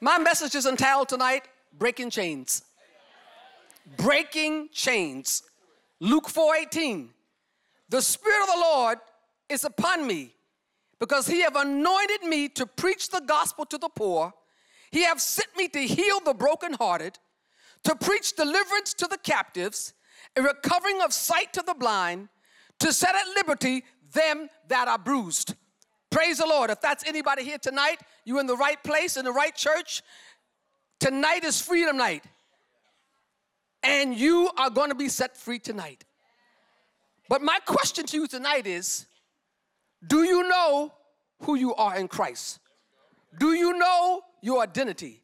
My message is entitled tonight Breaking Chains. Breaking Chains. Luke 4:18. The Spirit of the Lord is upon me because he have anointed me to preach the gospel to the poor. He have sent me to heal the brokenhearted, to preach deliverance to the captives, a recovering of sight to the blind, to set at liberty them that are bruised. Praise the Lord. If that's anybody here tonight, you're in the right place, in the right church. Tonight is freedom night. And you are going to be set free tonight. But my question to you tonight is do you know who you are in Christ? Do you know your identity?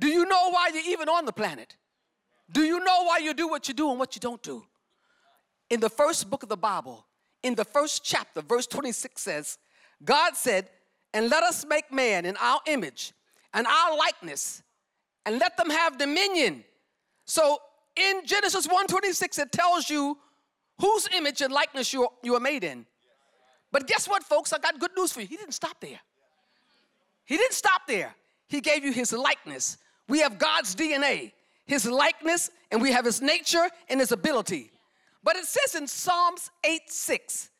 Do you know why you're even on the planet? Do you know why you do what you do and what you don't do? In the first book of the Bible, in the first chapter, verse 26 says, God said, And let us make man in our image and our likeness, and let them have dominion. So in Genesis 1:26, it tells you whose image and likeness you, you are made in. But guess what, folks? I got good news for you. He didn't stop there. He didn't stop there. He gave you his likeness. We have God's DNA, his likeness, and we have his nature and his ability. But it says in Psalms 8 6,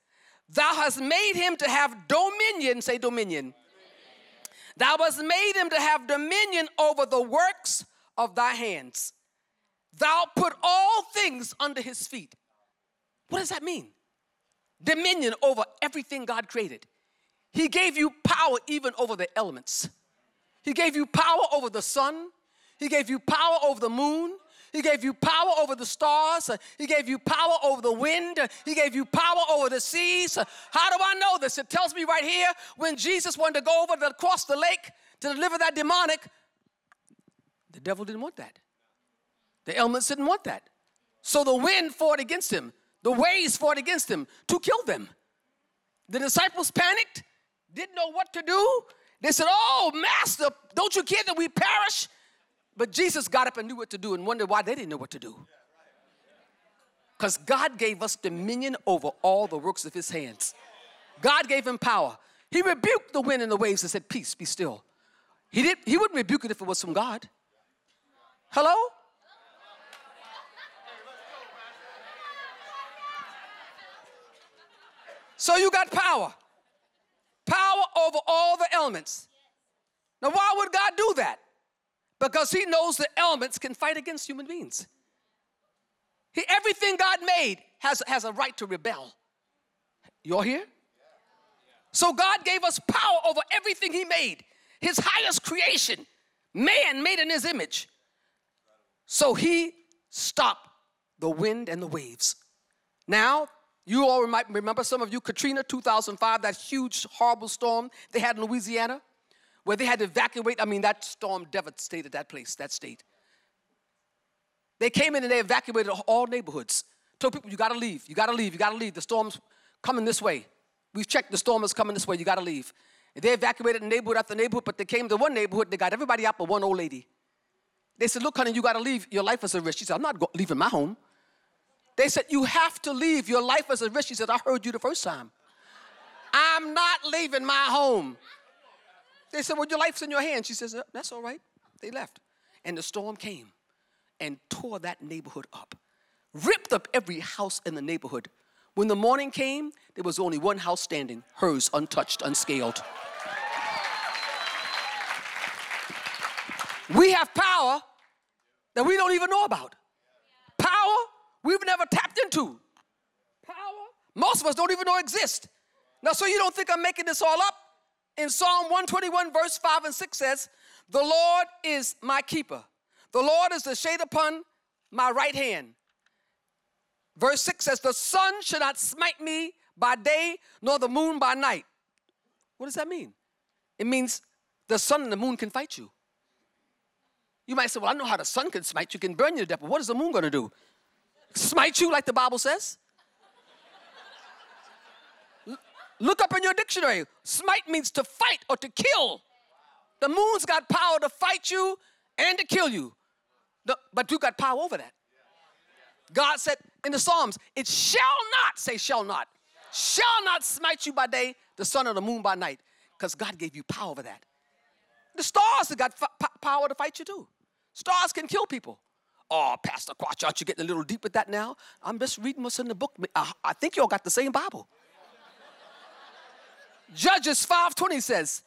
Thou hast made him to have dominion, say dominion. Thou hast made him to have dominion over the works of thy hands. Thou put all things under his feet. What does that mean? Dominion over everything God created. He gave you power even over the elements. He gave you power over the sun. He gave you power over the moon. He gave you power over the stars. He gave you power over the wind. He gave you power over the seas. How do I know this? It tells me right here when Jesus wanted to go over to across the lake to deliver that demonic, the devil didn't want that. The elements didn't want that. So the wind fought against him. The waves fought against him to kill them. The disciples panicked, didn't know what to do. They said, Oh, Master, don't you care that we perish? But Jesus got up and knew what to do and wondered why they didn't know what to do. Because God gave us dominion over all the works of his hands. God gave him power. He rebuked the wind and the waves and said, Peace, be still. He, did, he wouldn't rebuke it if it was from God. Hello? So you got power. Power over all the elements. Now, why would God do that? Because he knows the elements can fight against human beings. He, everything God made has, has a right to rebel. You're here? So God gave us power over everything he made, his highest creation, man made in his image. So he stopped the wind and the waves. Now, you all might remember, some of you, Katrina 2005, that huge, horrible storm they had in Louisiana where they had to evacuate. I mean, that storm devastated that place, that state. They came in and they evacuated all neighborhoods. Told people, you gotta leave, you gotta leave, you gotta leave. The storm's coming this way. We've checked the storm is coming this way, you gotta leave. And they evacuated neighborhood after neighborhood, but they came to one neighborhood, they got everybody out but one old lady. They said, Look, honey, you gotta leave. Your life is at risk. She said, I'm not go- leaving my home. They said, You have to leave. Your life is at risk. She said, I heard you the first time. I'm not leaving my home. They said, Well, your life's in your hands. She says, uh, That's all right. They left. And the storm came and tore that neighborhood up, ripped up every house in the neighborhood. When the morning came, there was only one house standing, hers untouched, unscaled. We have power that we don't even know about. Power we've never tapped into. Power most of us don't even know exist. Now, so you don't think I'm making this all up? In Psalm 121, verse 5 and 6 says, The Lord is my keeper. The Lord is the shade upon my right hand. Verse 6 says, The sun should not smite me by day, nor the moon by night. What does that mean? It means the sun and the moon can fight you. You might say, Well, I know how the sun can smite you, can burn you to death, but what is the moon gonna do? Smite you like the Bible says? Look up in your dictionary. Smite means to fight or to kill. The moon's got power to fight you and to kill you. But you got power over that. God said in the Psalms, it shall not, say shall not, shall not smite you by day, the sun or the moon by night, because God gave you power over that. The stars have got power to fight you too. Stars can kill people. Oh, Pastor Quatch, aren't you getting a little deep with that now? I'm just reading what's in the book. I, I think y'all got the same Bible. Judges 5:20 says,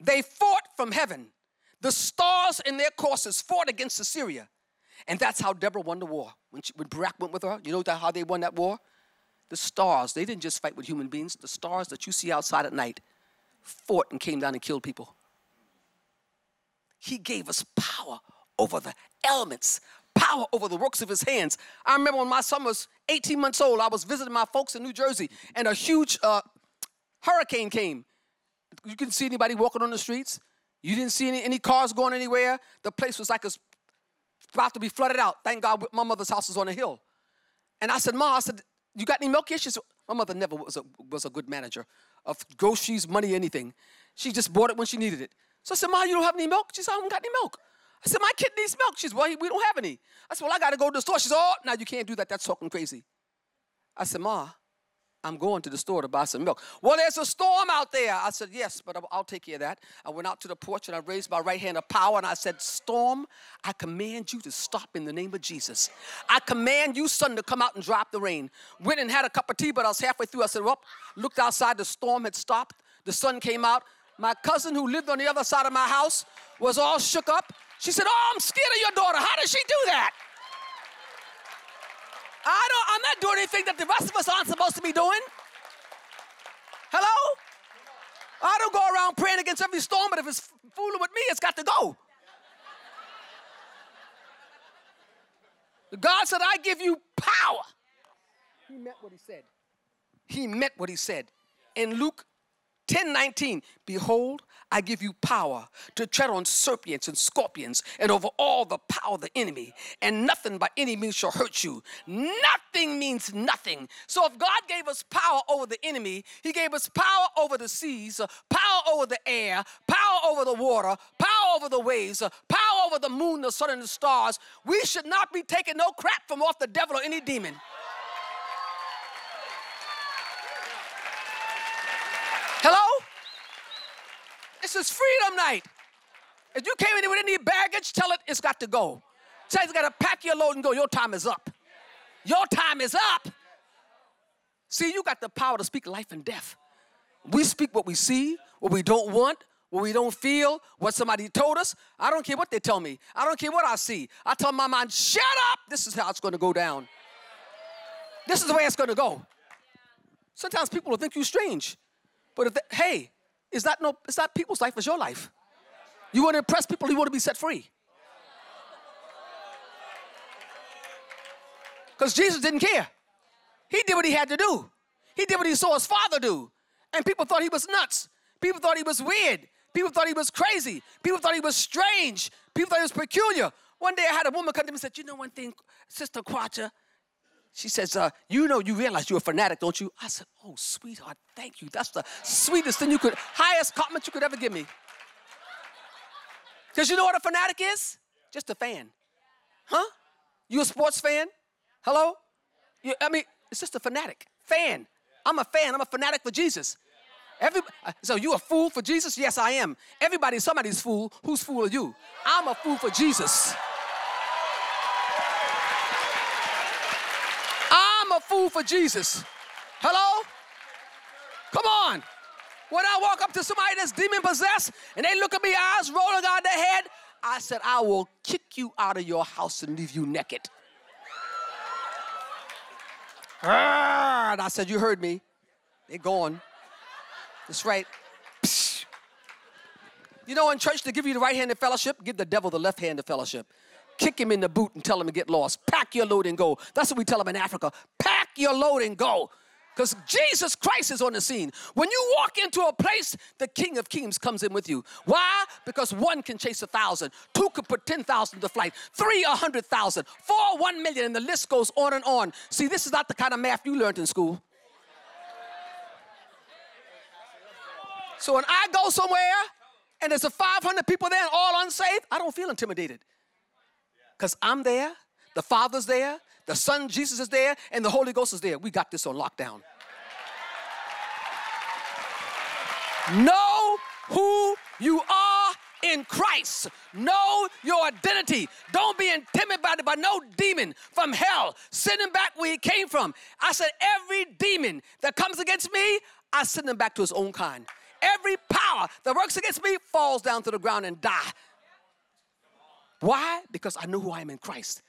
they fought from heaven. The stars in their courses fought against Sisera. And that's how Deborah won the war. When, she, when Barak went with her, you know that, how they won that war? The stars, they didn't just fight with human beings. The stars that you see outside at night fought and came down and killed people. He gave us power over the elements, power over the works of his hands. I remember when my son was 18 months old, I was visiting my folks in New Jersey, and a huge uh, hurricane came. You couldn't see anybody walking on the streets. You didn't see any, any cars going anywhere. The place was like a, about to be flooded out. Thank God my mother's house was on a hill. And I said, Ma, I said, you got any milk? She said, my mother never was a, was a good manager of groceries, money, anything. She just bought it when she needed it. So I said, Ma, you don't have any milk? She said, I don't got any milk. I said, my kid needs milk. She said, well, we don't have any. I said, well, I got to go to the store. She said, oh, now you can't do that. That's talking crazy. I said, Ma, I'm going to the store to buy some milk. Well, there's a storm out there. I said, Yes, but I'll take care of that. I went out to the porch and I raised my right hand of power and I said, Storm, I command you to stop in the name of Jesus. I command you, sun, to come out and drop the rain. Went and had a cup of tea, but I was halfway through. I said, Well, looked outside, the storm had stopped. The sun came out. My cousin, who lived on the other side of my house, was all shook up. She said, Oh, I'm scared of your daughter. How does she do that? I don't, I'm not doing anything that the rest of us aren't supposed to be doing. Hello? I don't go around praying against every storm, but if it's fooling with me, it's got to go. God said, I give you power. He meant what he said. He meant what he said. In Luke 10 19, behold, I give you power to tread on serpents and scorpions and over all the power of the enemy, and nothing by any means shall hurt you. Nothing means nothing. So, if God gave us power over the enemy, He gave us power over the seas, power over the air, power over the water, power over the waves, power over the moon, the sun, and the stars. We should not be taking no crap from off the devil or any demon. Hello? This is freedom night. If you came in with any baggage, tell it it's got to go. Tell it it's got to pack your load and go. Your time is up. Your time is up. See, you got the power to speak life and death. We speak what we see, what we don't want, what we don't feel, what somebody told us. I don't care what they tell me. I don't care what I see. I tell my mind, shut up. This is how it's going to go down. This is the way it's going to go. Sometimes people will think you strange. But if, they, hey, is that no, it's not people's life, it's your life. You want to impress people, you want to be set free. Because Jesus didn't care. He did what he had to do. He did what he saw his father do. And people thought he was nuts. People thought he was weird. People thought he was crazy. People thought he was strange. People thought he was peculiar. One day I had a woman come to me and said, You know one thing, Sister Quacha, she says, uh, You know, you realize you're a fanatic, don't you? I said, Oh, sweetheart, thank you. That's the sweetest thing you could, highest compliment you could ever give me. Because you know what a fanatic is? Just a fan. Huh? You a sports fan? Hello? You, I mean, it's just a fanatic. Fan. I'm a fan. I'm a fanatic for Jesus. Every, so you a fool for Jesus? Yes, I am. Everybody, somebody's fool. Whose fool are you? I'm a fool for Jesus. For Jesus. Hello? Come on. When I walk up to somebody that's demon possessed and they look at me, eyes rolling out their head, I said, I will kick you out of your house and leave you naked. Ah, and I said, You heard me. They're gone. That's right. You know, in church, to give you the right hand of fellowship, give the devil the left hand of fellowship kick him in the boot and tell him to get lost. Pack your load and go. That's what we tell them in Africa. Pack your load and go. Because Jesus Christ is on the scene. When you walk into a place, the King of Kings comes in with you. Why? Because one can chase a thousand, two can put 10,000 to flight, three, a hundred thousand, four, one million, and the list goes on and on. See, this is not the kind of math you learned in school. So when I go somewhere and there's a 500 people there and all unsaved, I don't feel intimidated because I'm there, the Father's there, the Son Jesus is there, and the Holy Ghost is there. We got this on lockdown. know who you are in Christ. Know your identity. Don't be intimidated by no demon from hell sending back where he came from. I said, every demon that comes against me, I send him back to his own kind. Every power that works against me falls down to the ground and die. Why? Because I know who I am in Christ.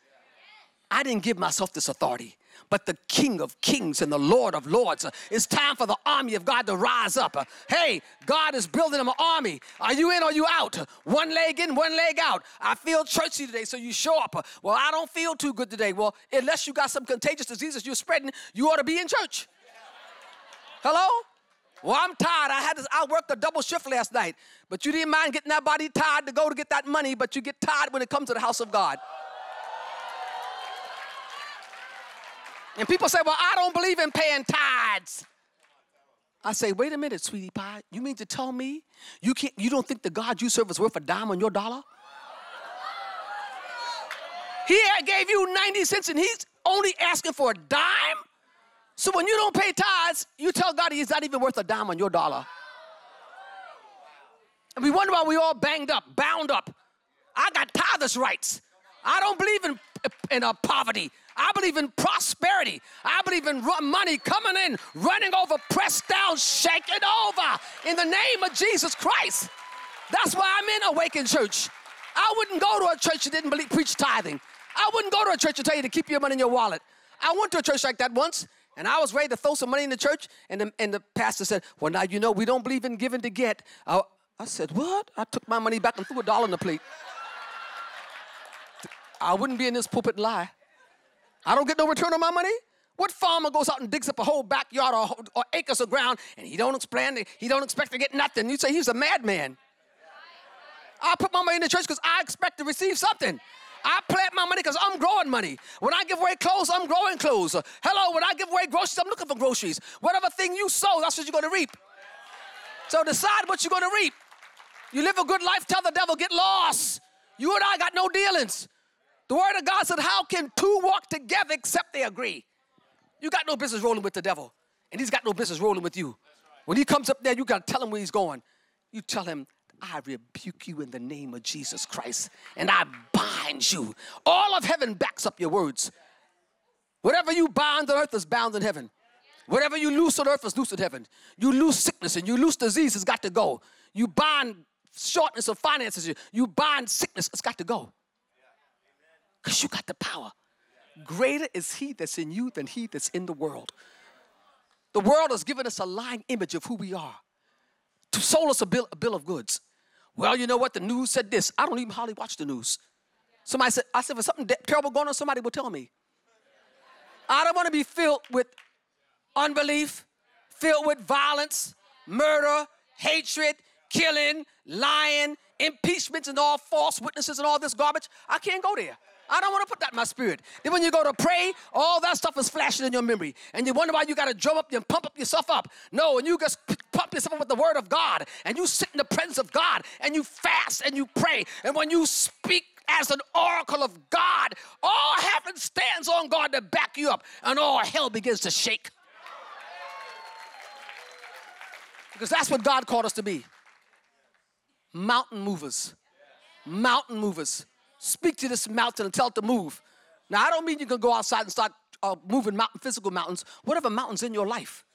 I didn't give myself this authority, but the King of Kings and the Lord of Lords. Uh, it's time for the army of God to rise up. Uh, hey, God is building an army. Are you in or you out? One leg in, one leg out. I feel churchy today, so you show up. Uh, well, I don't feel too good today. Well, unless you got some contagious diseases you're spreading, you ought to be in church. Hello? Well, I'm tired. I had to, I worked a double shift last night. But you didn't mind getting that body tired to go to get that money, but you get tired when it comes to the house of God. And people say, Well, I don't believe in paying tithes. I say, wait a minute, sweetie pie. You mean to tell me you can't you don't think the God you serve is worth a dime on your dollar? He gave you 90 cents and he's only asking for a dime? So when you don't pay tithes, you tell God he's not even worth a dime on your dollar. And we wonder why we all banged up, bound up. I got tithers rights. I don't believe in, in uh, poverty. I believe in prosperity. I believe in money coming in, running over, pressed down, shaking over in the name of Jesus Christ. That's why I'm in Awaken Church. I wouldn't go to a church that didn't believe, preach tithing. I wouldn't go to a church to tell you to keep your money in your wallet. I went to a church like that once, and I was ready to throw some money in the church, and the, and the pastor said, Well, now you know we don't believe in giving to get. I, I said, What? I took my money back and threw a dollar in the plate. I wouldn't be in this pulpit and lie. I don't get no return on my money. What farmer goes out and digs up a whole backyard or, or acres of ground and he don't expect he don't expect to get nothing? You say he's a madman. I put my money in the church because I expect to receive something. I plant my money because I'm growing money. When I give away clothes, I'm growing clothes. Hello, when I give away groceries, I'm looking for groceries. Whatever thing you sow, that's what you're going to reap. So decide what you're going to reap. You live a good life, tell the devil, get lost. You and I got no dealings. The word of God said, How can two walk together except they agree? You got no business rolling with the devil, and he's got no business rolling with you. When he comes up there, you got to tell him where he's going. You tell him, I rebuke you in the name of Jesus Christ, and I bind you. All of heaven backs up your words. Whatever you bind on earth is bound in heaven. Whatever you loose on earth is loose in heaven. You lose sickness and you lose disease, it's got to go. You bind shortness of finances, you bind sickness, it's got to go. Because you got the power. Greater is he that's in you than he that's in the world. The world has given us a lying image of who we are, to sold us a bill, a bill of goods. Well, you know what? The news said this. I don't even hardly watch the news. Somebody said, I said, if something terrible going on, somebody will tell me. I don't want to be filled with unbelief, filled with violence, murder, hatred, killing, lying, impeachments, and all false witnesses and all this garbage. I can't go there. I don't want to put that in my spirit. Then when you go to pray, all that stuff is flashing in your memory. And you wonder why you got to drum up and pump up yourself up. No, and you just pump yourself up with the word of God. And you sit in the presence of God. And you fast and you pray. And when you speak as an oracle of God, all heaven stands on God to back you up. And all hell begins to shake. Because that's what God called us to be mountain movers. Mountain movers. Speak to this mountain and tell it to move. Now, I don't mean you can go outside and start uh, moving mountain, physical mountains. Whatever mountain's in your life,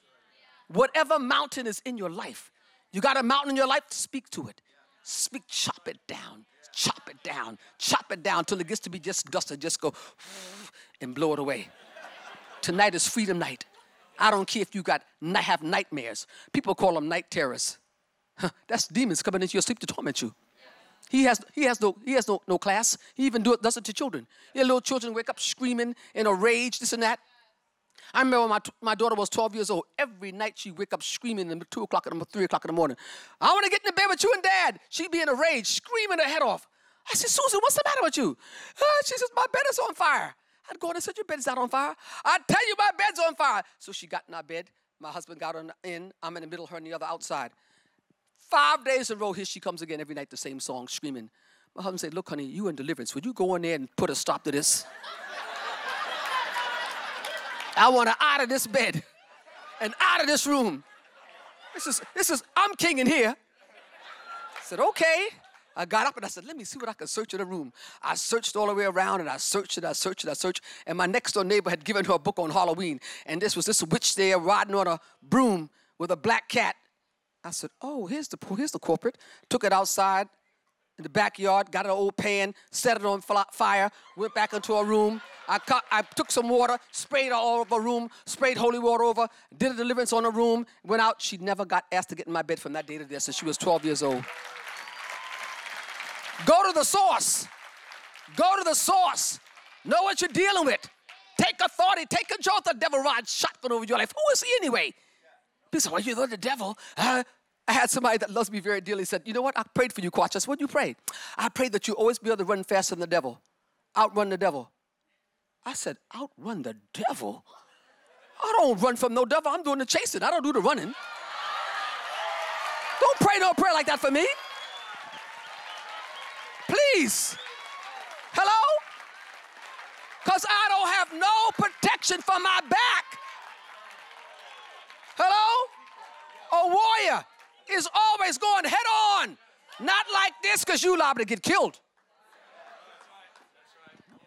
whatever mountain is in your life, you got a mountain in your life, speak to it. Speak, chop it down, chop it down, chop it down till it gets to be just dust and just go and blow it away. Tonight is freedom night. I don't care if you got have nightmares. People call them night terrors. That's demons coming into your sleep to torment you. He has, he has, no, he has no, no class. He even do does it to children. Yeah, little children wake up screaming in a rage, this and that. I remember my, my daughter was 12 years old. Every night she'd wake up screaming at 2 o'clock in the 3 o'clock in the morning. I want to get in the bed with you and dad. She'd be in a rage, screaming her head off. I said, Susan, what's the matter with you? Uh, she says, my bed is on fire. I'd go in and said, your bed's not on fire. I tell you, my bed's on fire. So she got in our bed. My husband got in. I'm in the middle, her on the other outside. Five days in a row, here she comes again every night, the same song, screaming. My husband said, Look, honey, you in deliverance. Would you go in there and put a stop to this? I want her out of this bed and out of this room. This is, this is, I'm king in here. I said, okay. I got up and I said, let me see what I can search in the room. I searched all the way around and I searched and I searched and I searched. And my next door neighbor had given her a book on Halloween. And this was this witch there riding on a broom with a black cat. I said, oh, here's the, here's the culprit. Took it outside in the backyard, got an old pan, set it on fire, went back into a room. I, I took some water, sprayed all over a room, sprayed holy water over, did a deliverance on a room, went out. She never got asked to get in my bed from that day to this, and she was 12 years old. Go to the source. Go to the source. Know what you're dealing with. Take authority. Take control of the devil ride shotgun over your life. Who is he anyway? People say, well, you're the devil. Uh, I had somebody that loves me very dearly said, you know what? I prayed for you, Quatch. I said, what you pray? I prayed that you always be able to run faster than the devil. Outrun the devil. I said, outrun the devil? I don't run from no devil. I'm doing the chasing. I don't do the running. Don't pray no prayer like that for me. Please. Hello? Because I don't have no protection for my back. Hello? A warrior is always going head on. Not like this because you liable to get killed.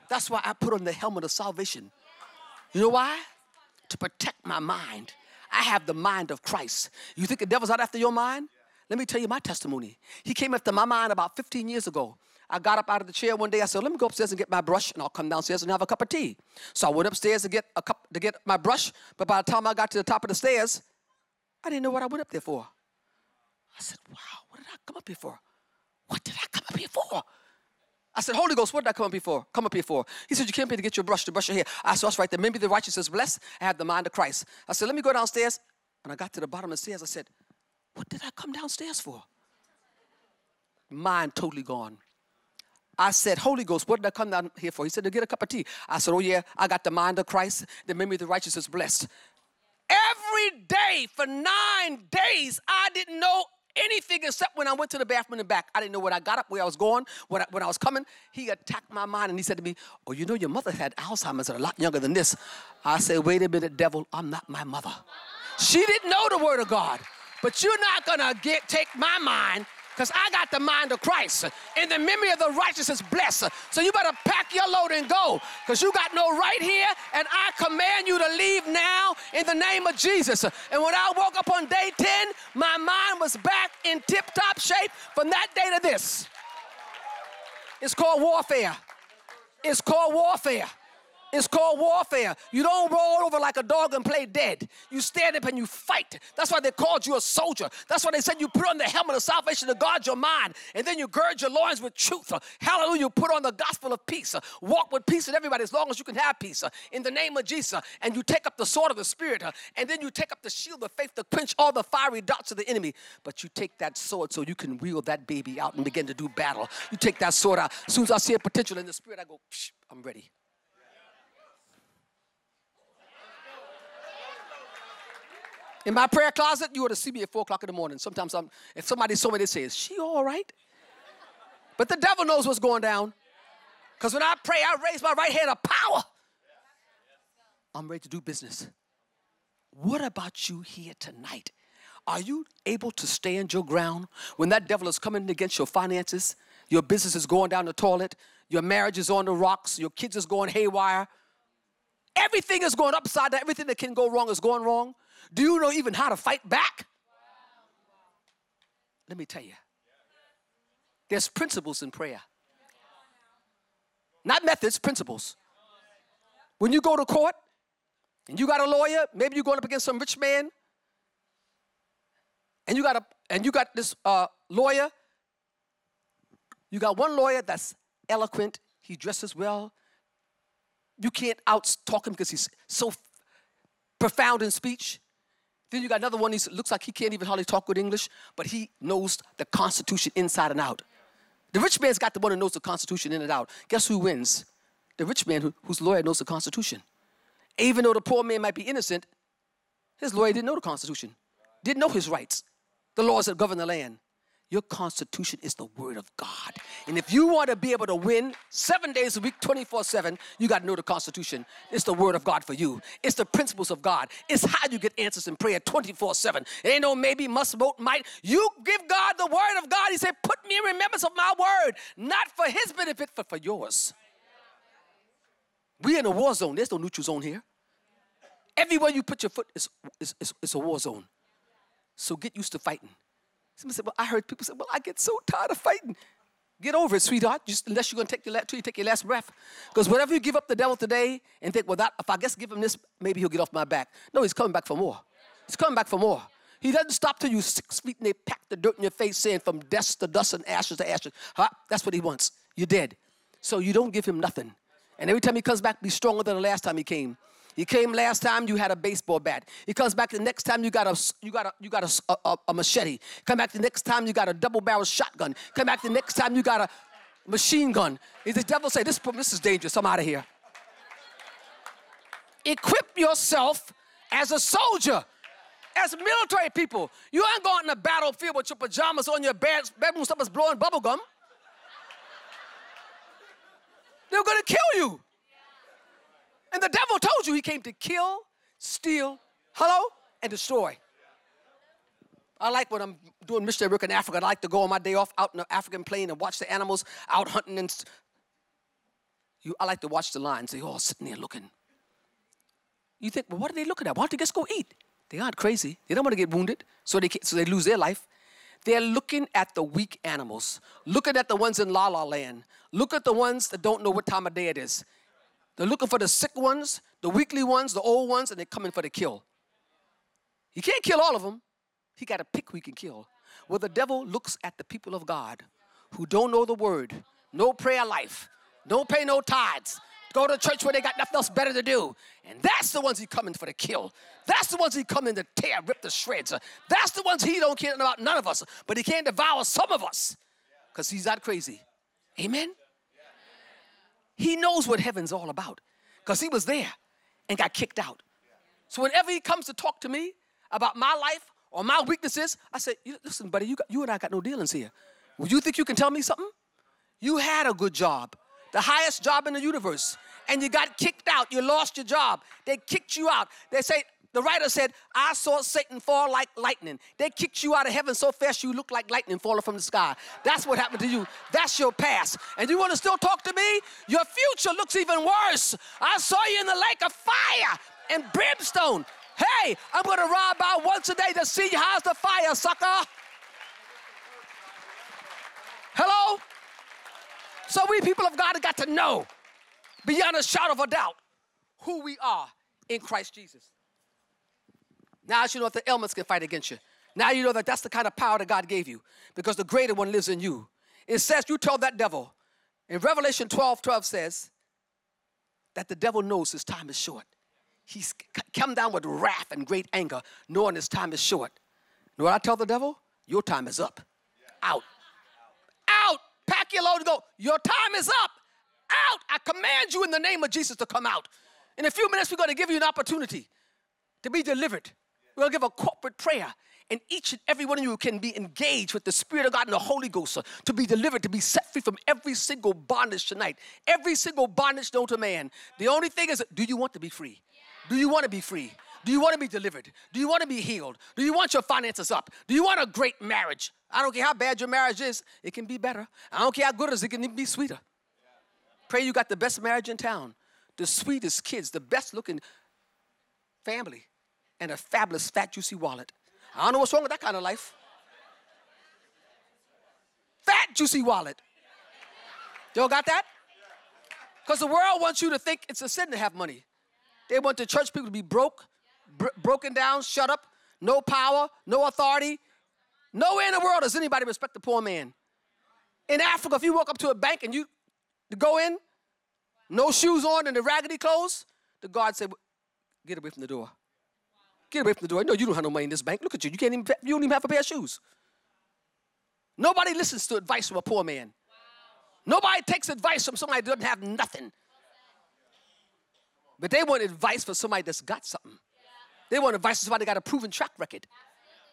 That's why I put on the helmet of salvation. You know why? To protect my mind. I have the mind of Christ. You think the devil's out after your mind? Let me tell you my testimony. He came after my mind about 15 years ago. I got up out of the chair one day. I said, "Let me go upstairs and get my brush, and I'll come downstairs and have a cup of tea." So I went upstairs to get a cup to get my brush. But by the time I got to the top of the stairs, I didn't know what I went up there for. I said, "Wow, what did I come up here for? What did I come up here for?" I said, Holy Ghost, what did I come up here for? Come up here for? He said, You came here to get your brush to brush your hair. I said, That's right there. Maybe the righteous is blessed. I have the mind of Christ. I said, Let me go downstairs. And I got to the bottom of the stairs. I said, What did I come downstairs for? Mind totally gone. I said, Holy Ghost, what did I come down here for? He said, To get a cup of tea. I said, Oh, yeah, I got the mind of Christ. The memory of the righteous is blessed. Every day for nine days, I didn't know anything except when I went to the bathroom and back. I didn't know when I got up, where I was going, when I, when I was coming. He attacked my mind and he said to me, Oh, you know, your mother had Alzheimer's a lot younger than this. I said, Wait a minute, devil, I'm not my mother. She didn't know the word of God, but you're not gonna get take my mind because I got the mind of Christ. And the memory of the righteous is blessed. So you better pack your load and go because you got no right here. And I command you to leave now in the name of Jesus. And when I woke up on day 10, my mind was back in tip top shape from that day to this. It's called warfare. It's called warfare. It's called warfare. You don't roll over like a dog and play dead. You stand up and you fight. That's why they called you a soldier. That's why they said you put on the helmet of salvation to guard your mind. And then you gird your loins with truth. Hallelujah. You put on the gospel of peace. Walk with peace with everybody as long as you can have peace. In the name of Jesus. And you take up the sword of the Spirit. And then you take up the shield of faith to quench all the fiery darts of the enemy. But you take that sword so you can wheel that baby out and begin to do battle. You take that sword out. As soon as I see a potential in the Spirit, I go, I'm ready. In my prayer closet, you ought to see me at 4 o'clock in the morning. Sometimes I'm, if somebody saw me, they say, Is she all right? But the devil knows what's going down. Because when I pray, I raise my right hand of power. I'm ready to do business. What about you here tonight? Are you able to stand your ground when that devil is coming against your finances? Your business is going down the toilet, your marriage is on the rocks, your kids is going haywire. Everything is going upside down, everything that can go wrong is going wrong. Do you know even how to fight back? Let me tell you. There's principles in prayer. Not methods, principles. When you go to court and you got a lawyer, maybe you're going up against some rich man, and you got a and you got this uh, lawyer. You got one lawyer that's eloquent. He dresses well. You can't out talk him because he's so profound in speech. Then you got another one, he looks like he can't even hardly talk good English, but he knows the Constitution inside and out. The rich man's got the one who knows the Constitution in and out. Guess who wins? The rich man who, whose lawyer knows the Constitution. Even though the poor man might be innocent, his lawyer didn't know the Constitution, didn't know his rights, the laws that govern the land. Your constitution is the word of God. And if you want to be able to win seven days a week, 24 7, you got to know the constitution. It's the word of God for you, it's the principles of God. It's how you get answers in prayer 24 7. Ain't no maybe, must, vote, might. You give God the word of God. He said, Put me in remembrance of my word, not for his benefit, but for yours. We're in a war zone. There's no neutral zone here. Everywhere you put your foot is, is, is, is a war zone. So get used to fighting. Somebody said, Well, I heard people say, Well, I get so tired of fighting. Get over it, sweetheart, just unless you're to take your last, you take your last breath. Because whatever you give up the devil today and think, well, that, if I just give him this, maybe he'll get off my back. No, he's coming back for more. He's coming back for more. He doesn't stop till you six feet and they pack the dirt in your face saying from dust to dust and ashes to ashes. Huh? That's what he wants. You're dead. So you don't give him nothing. And every time he comes back, be stronger than the last time he came. You came last time, you had a baseball bat. He comes back the next time, you got a you got a you got a, a, a machete. Come back the next time, you got a double barrel shotgun. Come back the next time, you got a machine gun. Is the devil say, this, this is dangerous. I'm out of here. Equip yourself as a soldier, as military people. You ain't going in the battlefield with your pajamas on your bed, bedroom slippers blowing bubble gum. They're going to kill you. And the devil told you he came to kill, steal, hello, and destroy. I like when I'm doing missionary work in Africa. I like to go on my day off out in the African plain and watch the animals out hunting and. You, I like to watch the lions. They all sitting there looking. You think, well, what are they looking at? Why don't they just go eat? They aren't crazy. They don't want to get wounded, so they so they lose their life. They're looking at the weak animals, looking at the ones in La La Land. Look at the ones that don't know what time of day it is. They're looking for the sick ones, the weakly ones, the old ones, and they're coming for the kill. He can't kill all of them. He got to pick who he can kill. Well, the devil looks at the people of God who don't know the word, no prayer life, don't pay no tithes, go to church where they got nothing else better to do. And that's the ones he coming for the kill. That's the ones he coming to tear, rip the shreds. That's the ones he don't care about none of us, but he can't devour some of us because he's not crazy. Amen? He knows what heaven's all about because he was there and got kicked out. So whenever he comes to talk to me about my life or my weaknesses, I say, listen, buddy, you, got, you and I got no dealings here. Well, you think you can tell me something? You had a good job, the highest job in the universe, and you got kicked out. You lost your job. They kicked you out. They say, the writer said, I saw Satan fall like lightning. They kicked you out of heaven so fast you look like lightning falling from the sky. That's what happened to you. That's your past. And you want to still talk to me? Your future looks even worse. I saw you in the lake of fire and brimstone. Hey, I'm going to ride by once a day to see how's the fire, sucker. Hello? So we people of God have got to know beyond a shadow of a doubt who we are in Christ Jesus. Now you know that the elements can fight against you. Now you know that that's the kind of power that God gave you because the greater one lives in you. It says, you tell that devil. In Revelation 12 12 says that the devil knows his time is short. He's come down with wrath and great anger, knowing his time is short. know what I tell the devil? Your time is up. Out. Out. Pack your load and go. Your time is up. Out. I command you in the name of Jesus to come out. In a few minutes, we're going to give you an opportunity to be delivered we're going to give a corporate prayer. And each and every one of you can be engaged with the Spirit of God and the Holy Ghost uh, to be delivered, to be set free from every single bondage tonight. Every single bondage known to man. The only thing is, do you want to be free? Do you want to be free? Do you want to be delivered? Do you want to be healed? Do you want your finances up? Do you want a great marriage? I don't care how bad your marriage is, it can be better. I don't care how good it is, it can even be sweeter. Pray you got the best marriage in town, the sweetest kids, the best looking family and a fabulous fat juicy wallet. I don't know what's wrong with that kind of life. Fat juicy wallet. Y'all got that? Because the world wants you to think it's a sin to have money. They want the church people to be broke, br- broken down, shut up, no power, no authority. Nowhere in the world does anybody respect the poor man. In Africa, if you walk up to a bank and you go in, no shoes on and the raggedy clothes, the guard said, "Get away from the door." Get away from the door. I know you don't have no money in this bank. Look at you. You can't even, you don't even have a pair of shoes. Nobody listens to advice from a poor man. Nobody takes advice from somebody that doesn't have nothing. But they want advice for somebody that's got something. They want advice from somebody that got a proven track record.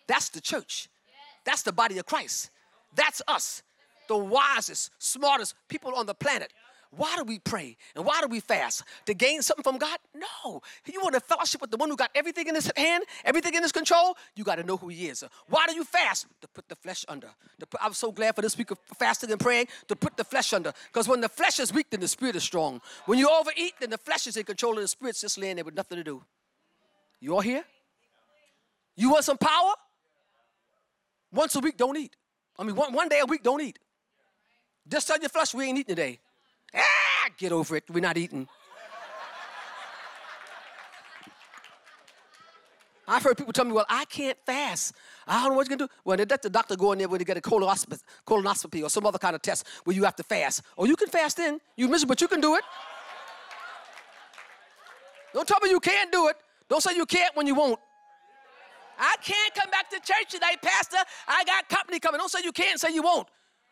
That's the church. That's the body of Christ. That's us, the wisest, smartest people on the planet. Why do we pray and why do we fast? To gain something from God? No. You want to fellowship with the one who got everything in his hand, everything in his control? You got to know who he is. Why do you fast? To put the flesh under. Put, I'm so glad for this week of fasting and praying to put the flesh under. Because when the flesh is weak, then the spirit is strong. When you overeat, then the flesh is in control and the spirit's just laying there with nothing to do. You all here? You want some power? Once a week, don't eat. I mean, one, one day a week, don't eat. Just tell your flesh we ain't eating today. Ah, get over it. We're not eating. I've heard people tell me, well, I can't fast. I don't know what you can do. Well, they let the doctor go in there when they get a colonoscopy, or some other kind of test where you have to fast. Or you can fast in. You miss it, but you can do it. Don't tell me you can't do it. Don't say you can't when you won't. I can't come back to church today, Pastor. I got company coming. Don't say you can't, say you won't.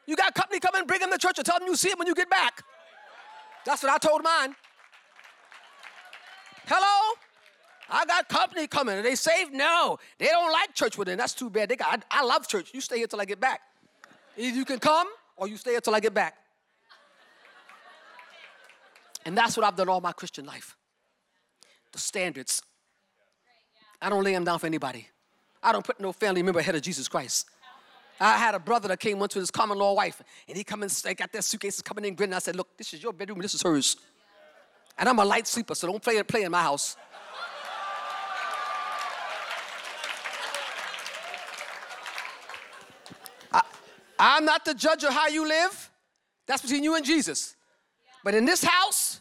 You got company coming, bring them to church and tell them you see them when you get back. That's what I told mine. Hello? I got company coming. Are they saved? No. They don't like church with them. That's too bad. They got, I, I love church. You stay here till I get back. Either you can come or you stay here till I get back. And that's what I've done all my Christian life. The standards. I don't lay them down for anybody. I don't put no family member ahead of Jesus Christ. I had a brother that came with his common law wife, and he come and got their suitcases coming in grinning. I said, "Look, this is your bedroom, this is hers." And I'm a light sleeper, so don't play play in my house. I, I'm not the judge of how you live. That's between you and Jesus. But in this house,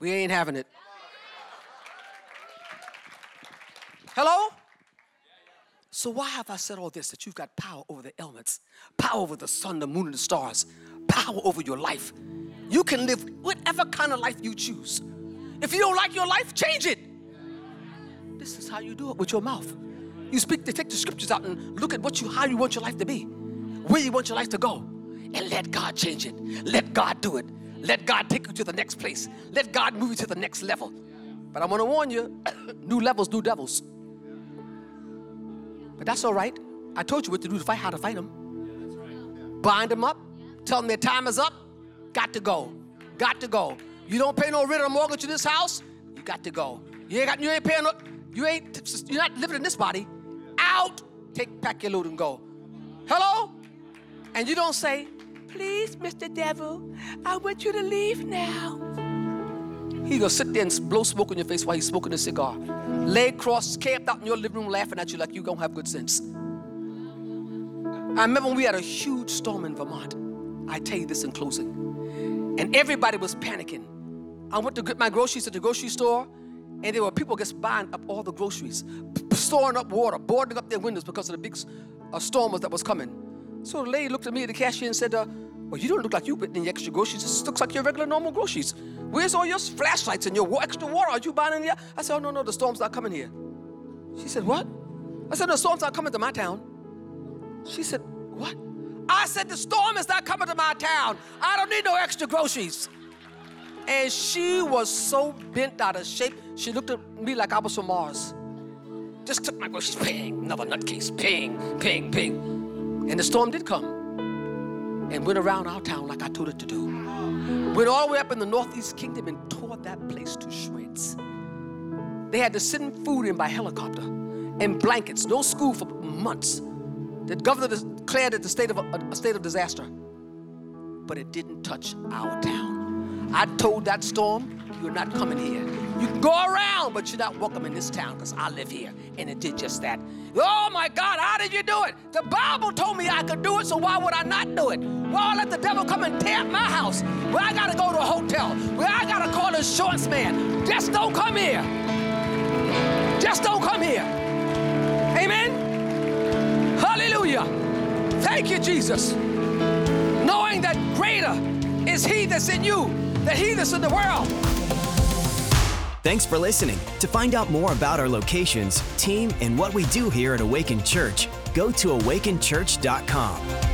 we ain't having it. Hello? So why have I said all this? That you've got power over the elements, power over the sun, the moon, and the stars, power over your life. You can live whatever kind of life you choose. If you don't like your life, change it. This is how you do it with your mouth. You speak, they take the scriptures out and look at what you, how you want your life to be, where you want your life to go, and let God change it. Let God do it. Let God take you to the next place. Let God move you to the next level. But I want to warn you, new levels, new devils. But that's all right. I told you what to do to fight, how to fight them. Bind them up, tell them their time is up, got to go. Got to go. You don't pay no rent or mortgage to this house, you got to go. You ain't got you ain't paying no, you ain't you're not living in this body. Out, take pack your loot and go. Hello? And you don't say, please, Mr. Devil, I want you to leave now. He gonna sit there and blow smoke in your face while he's smoking a cigar. Leg crossed, camped out in your living room laughing at you like you don't have good sense. I remember when we had a huge storm in Vermont. I tell you this in closing. And everybody was panicking. I went to get my groceries at the grocery store, and there were people just buying up all the groceries, storing up water, boarding up their windows because of the big uh, storm that was coming. So the lady looked at me the cashier and said, uh, well, you don't look like you put any extra groceries. This looks like your regular normal groceries. Where's all your flashlights and your extra water? Are you buying any? I said, Oh, no, no, the storm's not coming here. She said, What? I said, The storm's not coming to my town. She said, What? I said, The storm is not coming to my town. I don't need no extra groceries. And she was so bent out of shape, she looked at me like I was from Mars. Just took my groceries, ping, another nutcase, ping, ping, ping. And the storm did come and went around our town like I told it to do. Went all the way up in the Northeast Kingdom and tore that place to shreds. They had to send food in by helicopter and blankets, no school for months. The governor declared it the state of a, a state of disaster. But it didn't touch our town. I told that storm, you're not coming here. You can go around, but you're not welcome in this town because I live here. And it did just that. Oh my God, how did you do it? The Bible told me I could do it, so why would I not do it? Why let the devil come and tear up my house? Where I gotta go to a hotel, where I gotta call an insurance man. Just don't come here. Just don't come here. Amen? Hallelujah. Thank you, Jesus. Knowing that greater is he that's in you than he that's in the world. Thanks for listening. To find out more about our locations, team, and what we do here at Awaken Church, go to awakenchurch.com.